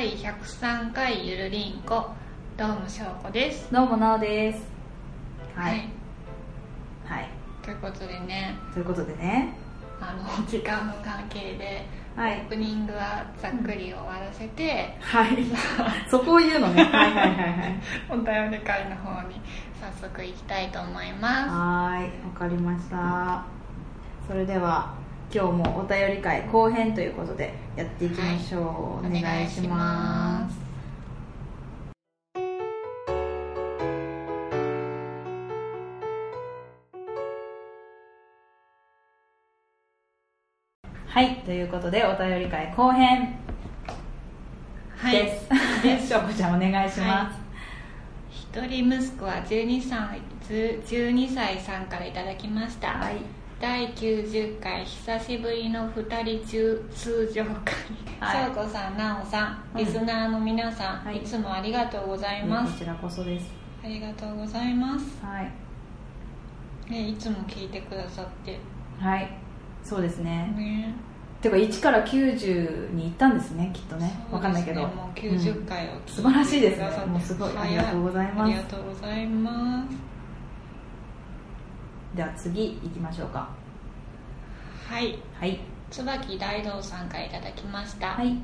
第103回ゆるりんこどうもしょうこです。どうもなおです。はい。はい、ということでね。ということでね。あの時間の関係でオはい。ープニングはざっくり終わらせて、はい。そこを言うのね。はいはいはいはい。お便り会の方に早速行きたいと思いまはーい。わかりました。それでは今日もお便り会後編ということでやっていきましょう、すお願いします。はいということでお便り会後編。はい。です、ですしょうこちゃんお願いしま一人息子は12歳12歳さんからいただきました、すはい第90回久しぶりの2人中通常会。はい。翔子、さん奈緒さんうん。リスナーの皆さん、はい。い、つもありがとうございます、こちらこそです。ありがとうございます、はい。ね、いつも聞いてくださって。はい。そうですね。ね。てか1から90に行ったんですねきっとね。ね。わかんないけど。もう90回を聞いて素晴らしいですね。もうすごい。はありがとうございます。ありがとうございますでは次行きましょうか。はい。はい。椿大道さんからいただきました、はい。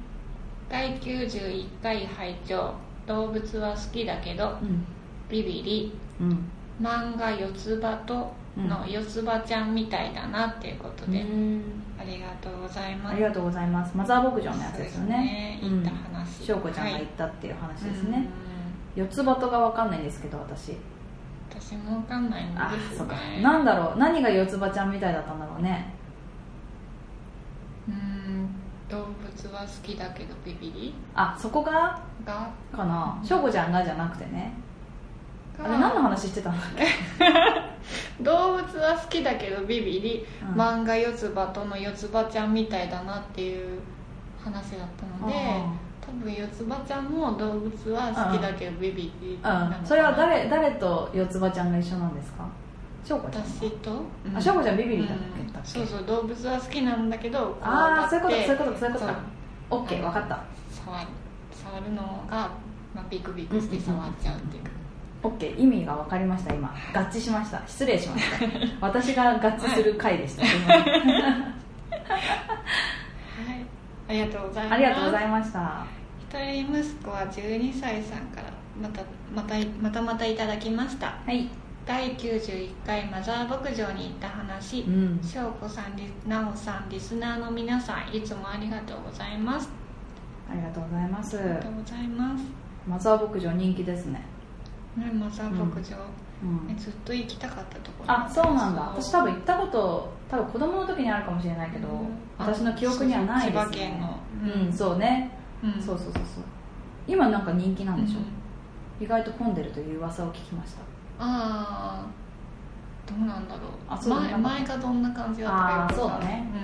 第91回拝聴。動物は好きだけどうん。ビビリ。うん。漫画四つ葉との四つ葉ちゃんみたいだなっていうことで、うん。ありがとうございます。ありがとうございます。マザー牧場のやつですよね。そうですね。行った話しょうこちゃんがはい行ったっていう話ですうん。ね四つ葉とがわかんないんですけど私私もわかんないんあですそうか。ねなんだろう。何が四つ葉ちゃんみたいだったんだろうね。うん動物は好きだけどビビリ。あそこが？が？かな。しょうこちゃんがじゃなくてね。あれが何の話してたんだっけ？動物は好きだけどビビリ、うん。漫画四つ葉との四つ葉ちゃんみたいだなっていう話だったので多分四つ葉ちゃんも動物は好きだけどビビリそれは誰誰と四つ葉ちゃんが一緒なんですか？しょうこちゃん。私と、あしょうこちゃんビビリだっけ？うん。だっけそうそう動物は好きなんだけどああそういうことそういうこことそういうことか。オッケー分かった。触る触るのが、まあ、ビクビクして触っちゃうっていう。か、オッケー意味が分かりました今。合致しました。失礼しました。私が合致する回でした、すいはい。ありがとうございます。ありがとうございました。一人息子は12歳さんからまたまたまたまたいただきました。はい。第91回マザー牧場に行った話。うん。翔子さんリなおさんリスナーの皆さんいつもありがとうございます。ありがとうございます。ありがとうございます。マザー牧場人気ですね。ねマザー牧場、うん。ねずっと行きたかったところ。あそうなんだ。私多分行ったこと多分子供の時にあるかもしれないけど、うん。私の記憶にはないです、ね、千葉県の。うん、そうね、うん。そうそうそうそう。今なんか人気なんでしょ、うん。意外と混んでるという噂を聞きました。ああどうなんだろう。あそう前前がどんな感じだったかよくわかんない。あーそうだ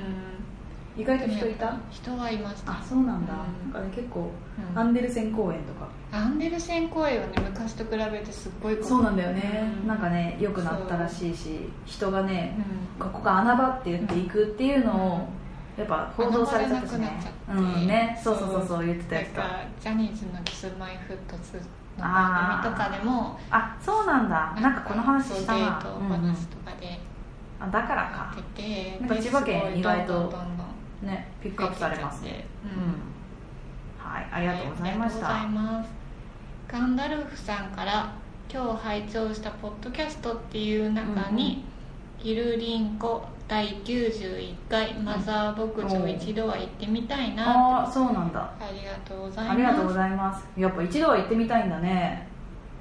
意外と人いた？人はいました。あそうなんだ、うん。あれ結構、うん。アンデルセン公園とか。アンデルセン公園はね昔と比べてすっごいそうなんだよね、うん。なんかね良くなったらしいし人がねう、ん。ここが穴場って言って行くっていうのを、やっぱ報道されてたしね。穴場じゃなくなっちゃって。うんね。そうそうそうそう言ってたやつだかジャニーズのキスマイフットツの番組とかでもあ。そうなんだ。なんかこの話したな。デー話とかであだからやか千葉県意外とねピックアップされますね。はいありがとうございました、ガンダルフさんから今日拝聴したポッドキャストっていう中に、ゆるりんこ第91回マザー牧場一度は行ってみたいな、ああそうなんだ。ありがとうございます。ありがとうございます。やっぱ一度は行ってみたいんだね。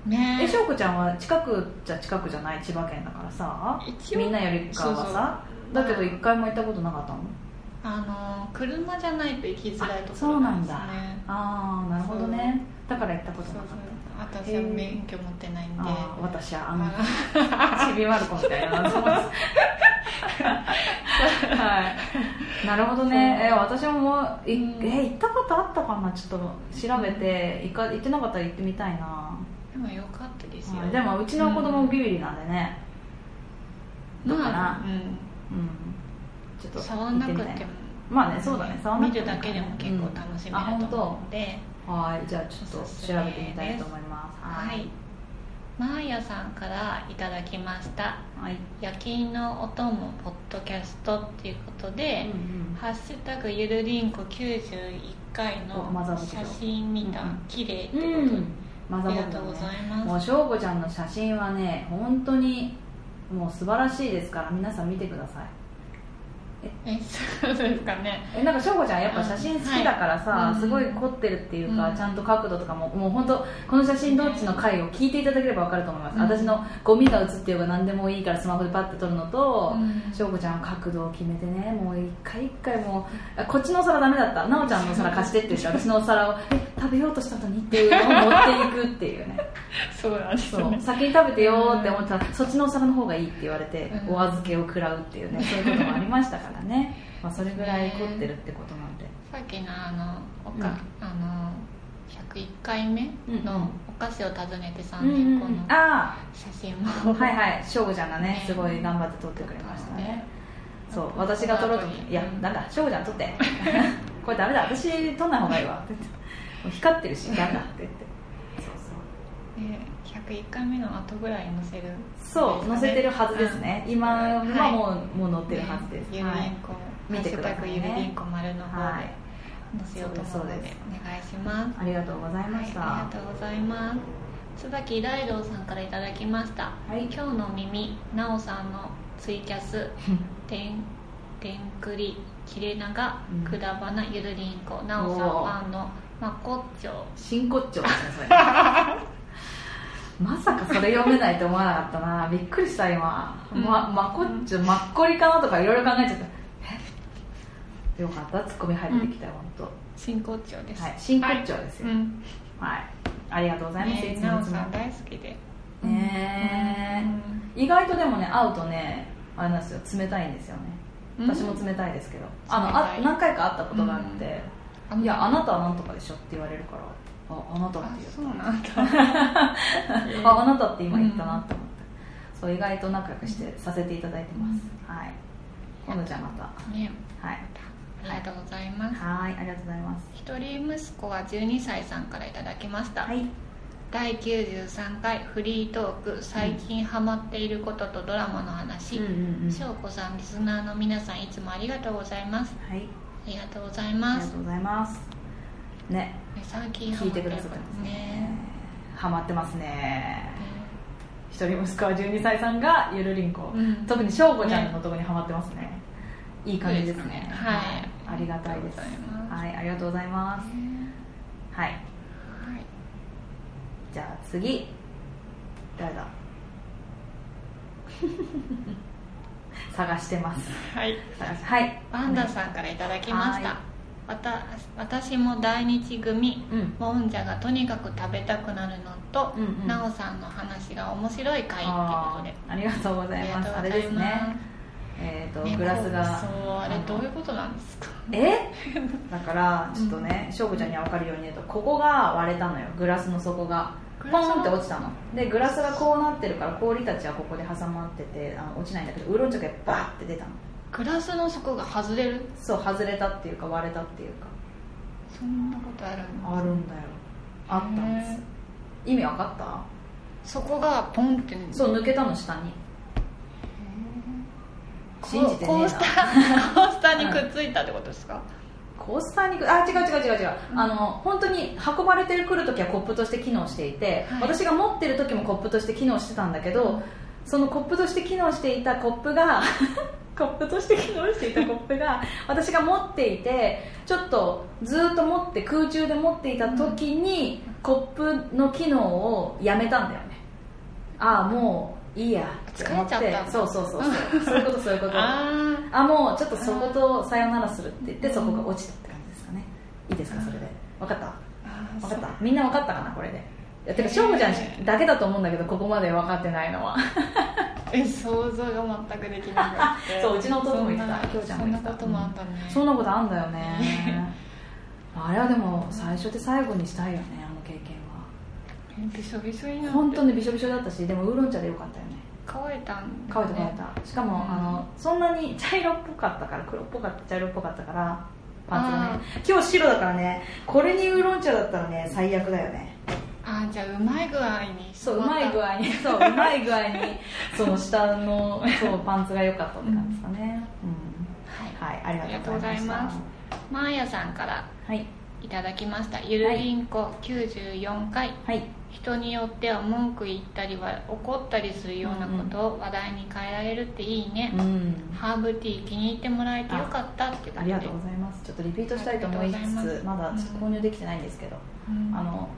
ね。えしょうこちゃんは近くじゃ近くじゃない？千葉県だからさ。みんなよりかはさ。だけど一回も行ったことなかったの？あの車じゃないと行きづらいとこそろなですうなんんだねああなるほどね。だから行ったことなかった。私は免許持ってないんで、私はあのあちびまる子みたいなはい。なるほどね。え私ももういうん。え行ったことあったかな？ちょっと調べて行か行ってなかったら行ってみたいな、でもよかったですよ、はい。でもうちの子供もビビリなんでね、どうかな？まあうん。うん。ちょっと触んなくても。まあねそうだね。触んなくても見るだけでも結構楽しめると思うので、はい。じゃあちょっと調べてみたいと思います。はいマーヤさんからいただきました。はい。夜勤のお供ポッドキャストっていうことでうん「ハッシュタグゆるりんこ91回の写真見たうんうん。綺麗ってうん、ことで。マザー牧場ありがとうございます。もう翔子ちゃんの写真はね本当にもう素晴らしいですから皆さん見てくださいえそうですかね。えなんか翔子ちゃんやっぱ写真好きだからさ、はいすごい凝ってるっていうか、うん。ちゃんと角度とかももう本当この写真どっちの回を聞いていただければ分かると思います、うん。私のゴミが写ってようが何でもいいからスマホでパッて撮るのとうん。翔子、ちゃんは角度を決めてねもう一回一回もうあこっちのお皿ダメだった。奈緒ちゃんのお皿貸してって言って私のお皿をえ食べようとしたのにっていうのを持っていくっていうね。そうなんですね。先に食べてよーって思ってたら、そっちのお皿の方がいいって言われて、うん。お預けを食らうっていうねそういうこともありましたからね、まあ、それぐらい凝ってるってことなんで。さっきのあのおか、うん。あの101回目うん。のお菓子を訪ねて3うんうんうん。年後のあ写真も、あはいはい。翔吾ちゃんがねね。すごい頑張って撮ってくれましたね。ね。そう。私が撮ろうと思って「いやなんか翔吾ちゃん撮って。これダメだ。私撮んない方がいいわ」って言って「もう光ってるしダメだ」って言って。そうそう。ね、101回目の後ぐらいに載せる。そう載せてるはずですね、今はもう,、もう載ってるはずです、ゆるりんはいこ、見てくださいね。りんこ丸の方はいで載せようと思うのでお願いします。ありがとうございました、はい、ありがとうございます。椿大道さんからいただきました、はい。今日の耳なおさんのツイキャスてんてんくり切れ長うん。くだばなゆるりんこなおさんファンのまこっちょ。真骨頂ですねそれ。まさかそれ読めないと思わなかったな。びっくりした今、うん。ままこっちょまっこりかなとかいろいろ考えちゃった。え？よかったツッコミ入ってきたよ、本真骨頂です。当はい真骨頂ですよ。はい。うん。はい、ありがとうございます、ねいつもいつ大好きで。ね意外とでもね会うとねあれなんですよ。冷たいんですよね。うん。私も冷たいですけど、あのあ何回か会ったことがあって、うんいやあなたは何とかでしょって言われるから。ああなたってあ言ったああなたって今言ったなって思って、そう意外と仲良くしてさせていただいてます、はい。今度じゃあまた。ね。はい。ありがとうございます。はいありがとうございます。一人息子は12歳さんからいただきました、はい。第93回フリートーク最近ハマっていることとドラマの話。うんうんうん。翔子さんリスナーの皆さんいつもありがとうございます。はい。ありがとうございありますがとうございます。ね。ね最近ハ聞いてくださってますらね。ねハマってますね。一人息子は12歳さんがゆるりんこ、うん。特に翔子ちゃんのとこにハマってますね。いい感じですね。ね。はい。ありがたいです。はいありがとうございます。はい。はい。じゃあ次。誰だ？探してます。はい。はい。パンダさんからいただきましはい。たわた私も大日組うん。もんじゃがとにかく食べたくなるのと、うんうん。なおさんの話が面白い回ってことあでー。ありがとうございます。あありがとうございます。れですね。えっ、とねグラスがそうあれのどういうことなんですか？え？だからちょっとね翔子ちゃんには分かるように言うとここが割れたのよ。グラスの底がポンって落ちたの。でグラスがこうなってるから氷たちはここで挟まっててあの落ちないんだけどウーロン茶がバーって出たの。グラスの底が外れる？そう外れたっていうか割れたっていうか。そんなことあるの？あるんだよ。あったんです。意味分かった？底がポンってそう抜けたの下に。信じてねえな。コースターにくっついたってことですか？コースターにくあ違う違う違う違う、あの本当に運ばれてくる時はコップとして機能していて、はい。私が持ってる時もコップとして機能してたんだけど、そのコップとして機能していたコップが コップとして機能していたコップが私が持っていてちょっとずっと持って空中で持っていた時に、コップの機能をやめたんだよね。ああもういいや。疲れちゃったそうそうそうそう。そういうことそういうこと。ああもうちょっとそことさよならするって言ってそこが落ちたって感じですかね。いいですかそれで。分かった？あ分かった？みんな分かったかなこれで。いやてか翔吾ちゃんだけだと思うんだけどここまで分かってないのは。え想像が全くできなかった そううちの弟も言ってたきょうちゃんも言ってた。そんなこともあったね、そんなことあんだよね。あれはでも最初で最後にしたいよねびしょびしょになって。は本当にびしょびしょだったしでもウーロン茶でよかったよね。乾いたんだ乾いた乾いた。しかも、うん。あのそんなに茶色っぽかったから黒っぽかった茶色っぽかったからパンツがね。今日白だからねこれにウーロン茶だったらね最悪だよね。あじゃあうまい具合に。そううまい具合に。そううまい具合にその下のそうパンツが良かったって感じですかね、うん、はい、ありがとうございました。マーヤさんから。はいいただきました。ゆるりんこ94回、はい。人によっては文句言ったりは怒ったりするようなことを話題に変えられるっていいね、うん。ハーブティー気に入ってもらえてよかったってありがとうございます。ちょっとリピートしたいと思いつつまだちょっと購入できてないんですけど、うん。あの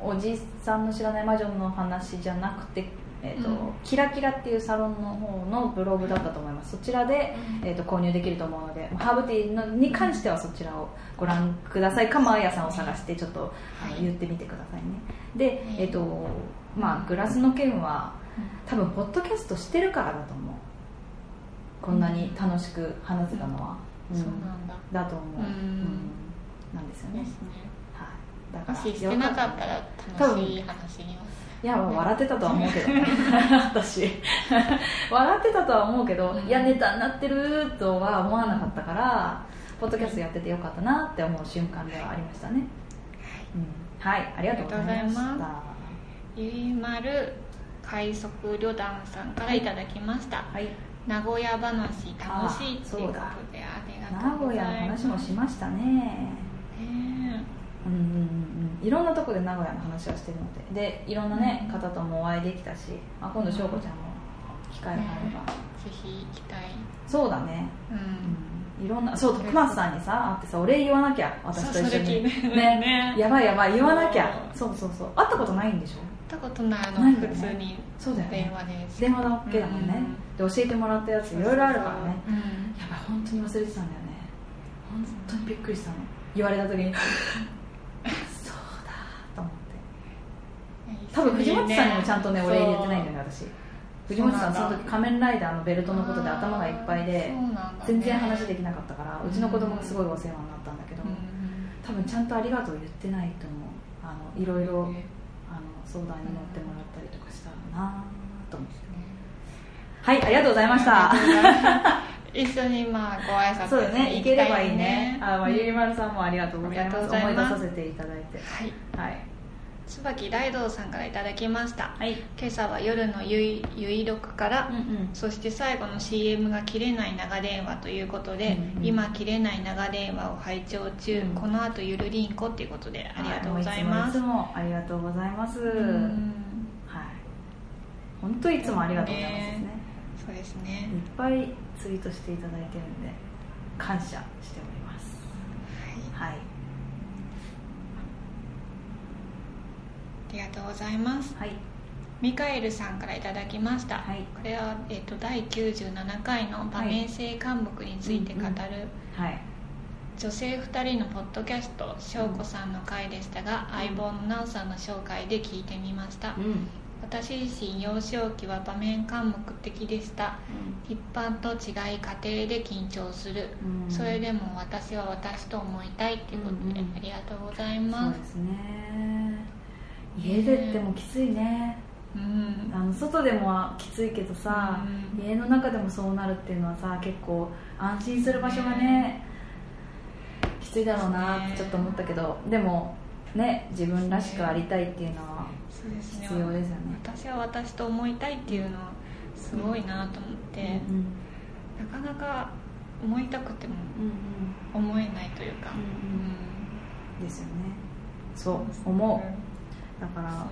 おじさんの知らない魔女の話じゃなくて、えーとうん。キラキラっていうサロンの方のブログだったと思います。そちらで、うん。えー、と購入できると思うのでハーブティーのに関してはそちらをご覧ください。かマーヤさんを探してちょっとあのはい。言ってみてくださいね。で、はい。えっ、とまあグラスの件は多分ポッドキャストしてるからだと思う。こんなに楽しく話せたのは、うん。そうなんだ。だと思う、うん。なんですよね、ですね。はい、だからもししてなかったら楽しい話にはいや笑ってたとは思うけど。ね 私。笑ってたとは思うけど、うん。いやネタになってるとは思わなかったからポッドキャストやっててよかったなって思う瞬間ではありましたね、うん、はいありがとうございました。ゆいまる海賊旅団さんからいただきました、はい。名古屋話楽しいっていうことでありがと名うござい古屋のます話もしましたねねうんうんうんうんいろんなとこで名古屋の話はしてるので。でいろんなね、うん。方ともお会いできたし、まあ、今度翔子ちゃんも機会があれば、ぜひ行きたい。そうだね。うん。いろんなそう徳松さんにさ会ってさお礼言わなきゃ私と一緒に。ね。ね。やばいやばい言わなきゃ。そう。そうそうそう。会ったことないんでしょ？行ったことないあの普通に。そうだよね。電話で。電話だけだもんね、で教えてもらったやついろいろあるからね。うん。やばい本当に忘れてたんだよね。本当にびっくりしたの。言われた時にそうだと思って多分藤本さんにもちゃんとねお礼言ってないんだよね私。藤本さんその時仮面ライダーのベルトのことで頭がいっぱいで全然話できなかったからうちの子供がすごいお世話になったんだけど、うん多分ちゃんとありがとう言ってないと思うあのいろいろねあの相談に乗ってもらったりとかしたらなと思って。はいありがとうございました。一緒にまあご挨拶そうだね。行ければいいね。あ、まあ、うん。ゆりまるさんもありがとうございます。思い出させていただいて。はい。はい椿大道さんからいただきました。はい。今朝は夜のゆいゆい録から、うんうん。そして最後の CM が切れない長電話ということで、うんうん。今切れない長電話を拝聴中、うん。この後ゆるりんこっていうことでありがとうございます、はい。つもありがとうございます、本当いつもありがとうございますですね。そうですいねっぱいツイートしていただいてるんで感謝しております。はい。ありがとうございます。はい。ミカエルさんからいただきました、はい。これは、えっと第97回の場面性漢目について語る、はい。女性2人のポッドキャスト翔子さんの回でしたが、相棒の奈緒さんの紹介で聞いてみました、うん。私自身幼少期は場面科目的でした。一般と違い家庭で緊張する、うん。それでも私は私と思いたいっていうことで、うんうん。ありがとうございそうますね家でってもきついね。うん。あの外でもきついけどさ、うん。家の中でもそうなるっていうのはさ結構安心する場所がねきついだろうなってちょっと思ったけどでもね自分らしくありたいっていうのは必要ですよね。私は私と思いたいっていうのはすごいなと思って、うんなかなか思いたくてもうん思えないというか、うんですよね。そうう。ん思うだから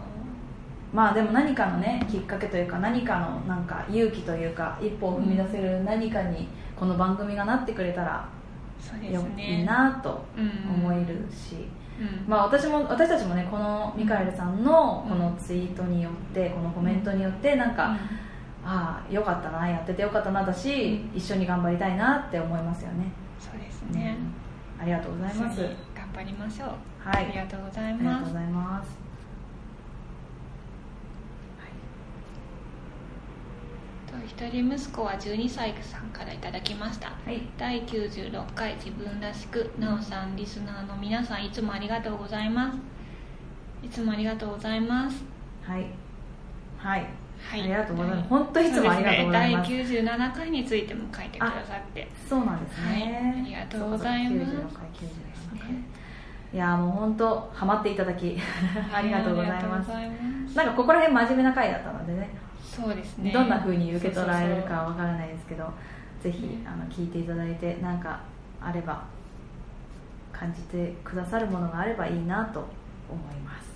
まあでも何かのねきっかけというか何かのなんか勇気というか一歩を踏み出せる何かにこの番組がなってくれたらね。いいなとうん思えるし、うんまあ、私も私たちもねこのミカエルさんのこのツイートによってこのコメントによってなんか、ああよかったなやっててよかったなだし、うん。一緒に頑張りたいなって思いますよね、そうですね、うん。ありがとうございます。頑張りましょう。はい。ありがとうございありがますとうございます一人息子は12歳さんからいただきました。はい。第96回自分らしくなおさんリスナーの皆さんいつもありがとうございます。いつもありがとうございます。はい。はい。はい。ありがとうございます。本当いつもありがとうございます。すね。第97回についても書いてくださって。そうなんですね、はい。ありがとうございます。そうかそうか96回97回。いやーもう本当ハマっていただき ありがとうございます。ありがとうございます。なんかここら辺真面目な回だったのでねそうですね。どんな風に受け取られるかわからないですけどぜひねあの聞いていただいてなんかあれば感じてくださるものがあればいいなと思います。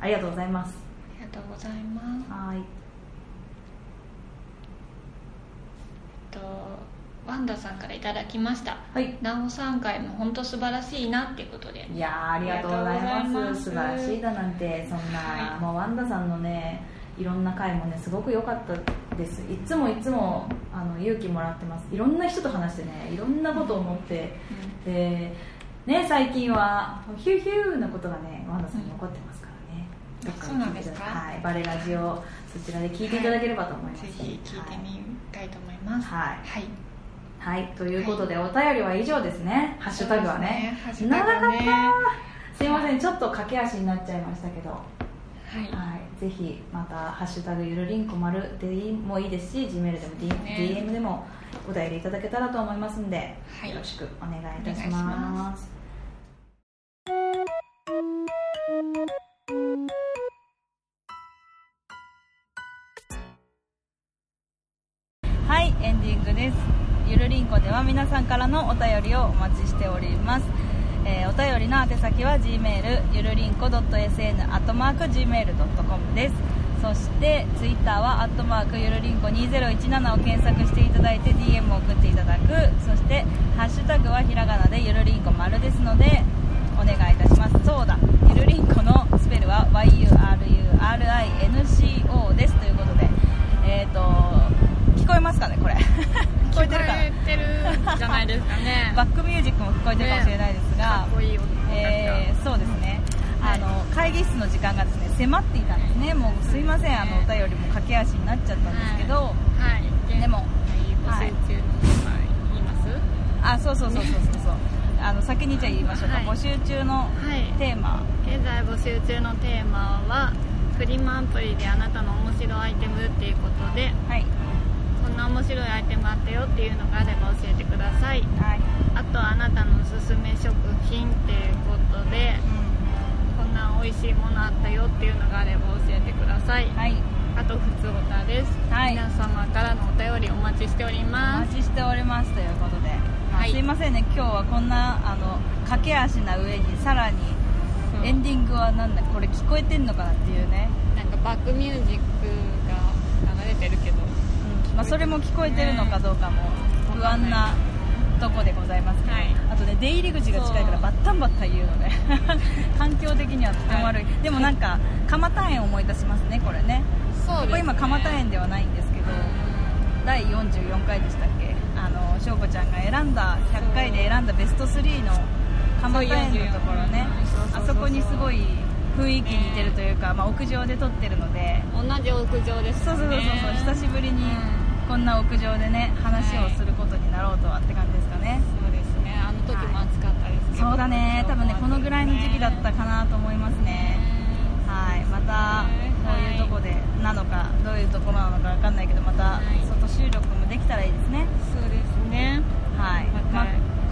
ありがとうございます。ありがとうございます。はい。えっとワンダさんからいただきました。はい。なおさん回も本当素晴らしいなっていうことで。いやーありがとうございます。ありがとうございます。素晴らしいだなんてそんな、はい。もうワンダさんのねいろんな回もねすごく良かったです。いつもいつもあの勇気もらってます。いろんな人と話してねいろんなことを思って、でね最近はヒューヒューなことがねワンダさんに起こってますからね、うんどっかそうなんですか？はいバレラジをそちらで聞いていただければと思います、ぜひ聞いてみたいと思います。はい。はい。はい、はい、ということで、お便りは以上ですね。ハッシュタグはね。ね。長かったすいませんちょっと駆け足になっちゃいましたけどはい。はい、ぜひまた「ハッシュタグゆるりんこ丸」でもいいですし Gmail でも D、ね。DM でもお便りいただけたらと思いますんで、はい。よろしくお願いいたします。はいエンディングです。ゆるりんこでは皆さんからのお便りをお待ちしております、えーお便りの宛先は g メールゆるりんこ .sn.gmail.com です。そしてツイッターはアットマークゆるりんこ2017を検索していただいて DM を送っていただく。そしてハッシュタグはひらがなでゆるりんこ丸ですのでお願いいたします。そうだゆるりんこのスペルは YURURINCO です。ということでえっ、と聞こえますかねこれ。こえてるかな聞こえてるじゃないですかね。バックミュージックも聞こえてるかもしれないですが、かっこいい音えーそうですね、あの会議室の時間がですね迫っていたんですね。もうすいません。あのお便りも駆け足になっちゃったんですけど、はい。でもはい。募集中のテーマ言います？あそうそうそうそうそうそう。あの先にじゃあ言いましょうか、はい。募集中のはい。テーマ。現在募集中のテーマはフリマアプリであなたの面白いアイテムっていうことで。はいこんな面白いアイテムあったよっていうのがあれば教えてください。はい、あとあなたのおすすめ食品っていうことでこんな美味しいものあったよっていうのがあれば教えてください。うん、はい。あと普通オタです、はい。皆様からのお便りお待ちしておりおます。待ちしておりますということで、まあはい。すいませんね。今日はこんなあの駆け足な上にさらにエンディングはなんだこれ聞こえてんのかなっていうね。なんかバックミュージックが流れてるけどまあ、それも聞こえてるのかどうかも不安なとこでございますけど、はい。あとね出入り口が近いからバッタンバッタン言うので。環境的にはとても悪い、はい。でもなんか蒲田園を思い出しますねこれね。そうここ今蒲田園ではないんですけど、第44回でしたっけ？あの翔子ちゃんが選んだ100回で選んだベスト3の蒲田園のところね。あそこにすごい雰囲気似てるというか、まあ、屋上で撮ってるので。同じ屋上ですそうそうそうそう。久しぶりにこんな屋上でね話をすることになろうとはって感じですかね、そうですね。あの時も暑かったですけど。そうだね。多分ねこのぐらいの時期だったかなと思いますね。はい。またこういうとこでなのかどういうところなのかわかんないけどまたはい外収録もできたらいいですね。そうですね。はい、ま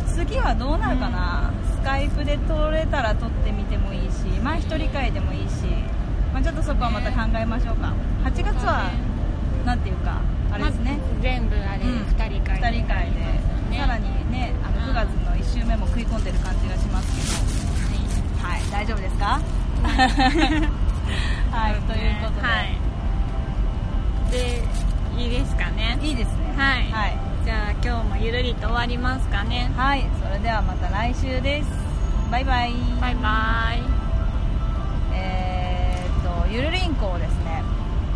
次はどうなるかな、スカイプで撮れたら撮ってみてもいいしまあ一人会でもいいし、まあ、ちょっとそこはまた考えましょうか。8月はなんていうかあれですね、まず全部あれうん。2人会2人会で、さらにねあの9月の1週目も食い込んでる感じがしますけどはい。大丈夫ですか？はい。ということで、はい。でいいですかね？い、いですね。はい。はい、じゃあ今日もゆるりと終わりますかね？はい、それではまた来週です。バイバイ。バイバイ。えーっとゆるりんこをですね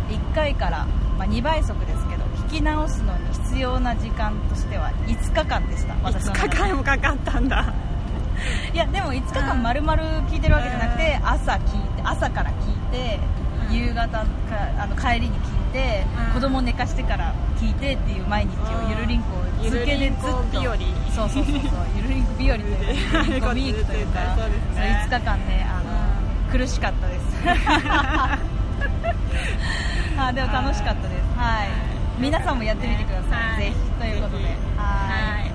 1回から、まあ、2倍速でき直すのに必要な時間としては5日間でした。私の5中で。日間もかかったんだ。いやでも5日間丸々聞いてるわけじゃなくて朝聞いて朝から聞いてうん。夕方かあの帰りに聞いてうん。子供寝かしてから聞いてっていう毎日をゆるりんこを続けてずっと。そうそうそうそう。ゆるりんこ日和というか ウィークというか。そうですね。そう5日間ねあの苦しかったです。あでも楽しかったです。はい皆さんもやってみてください、はい。ぜひ。ということで。はい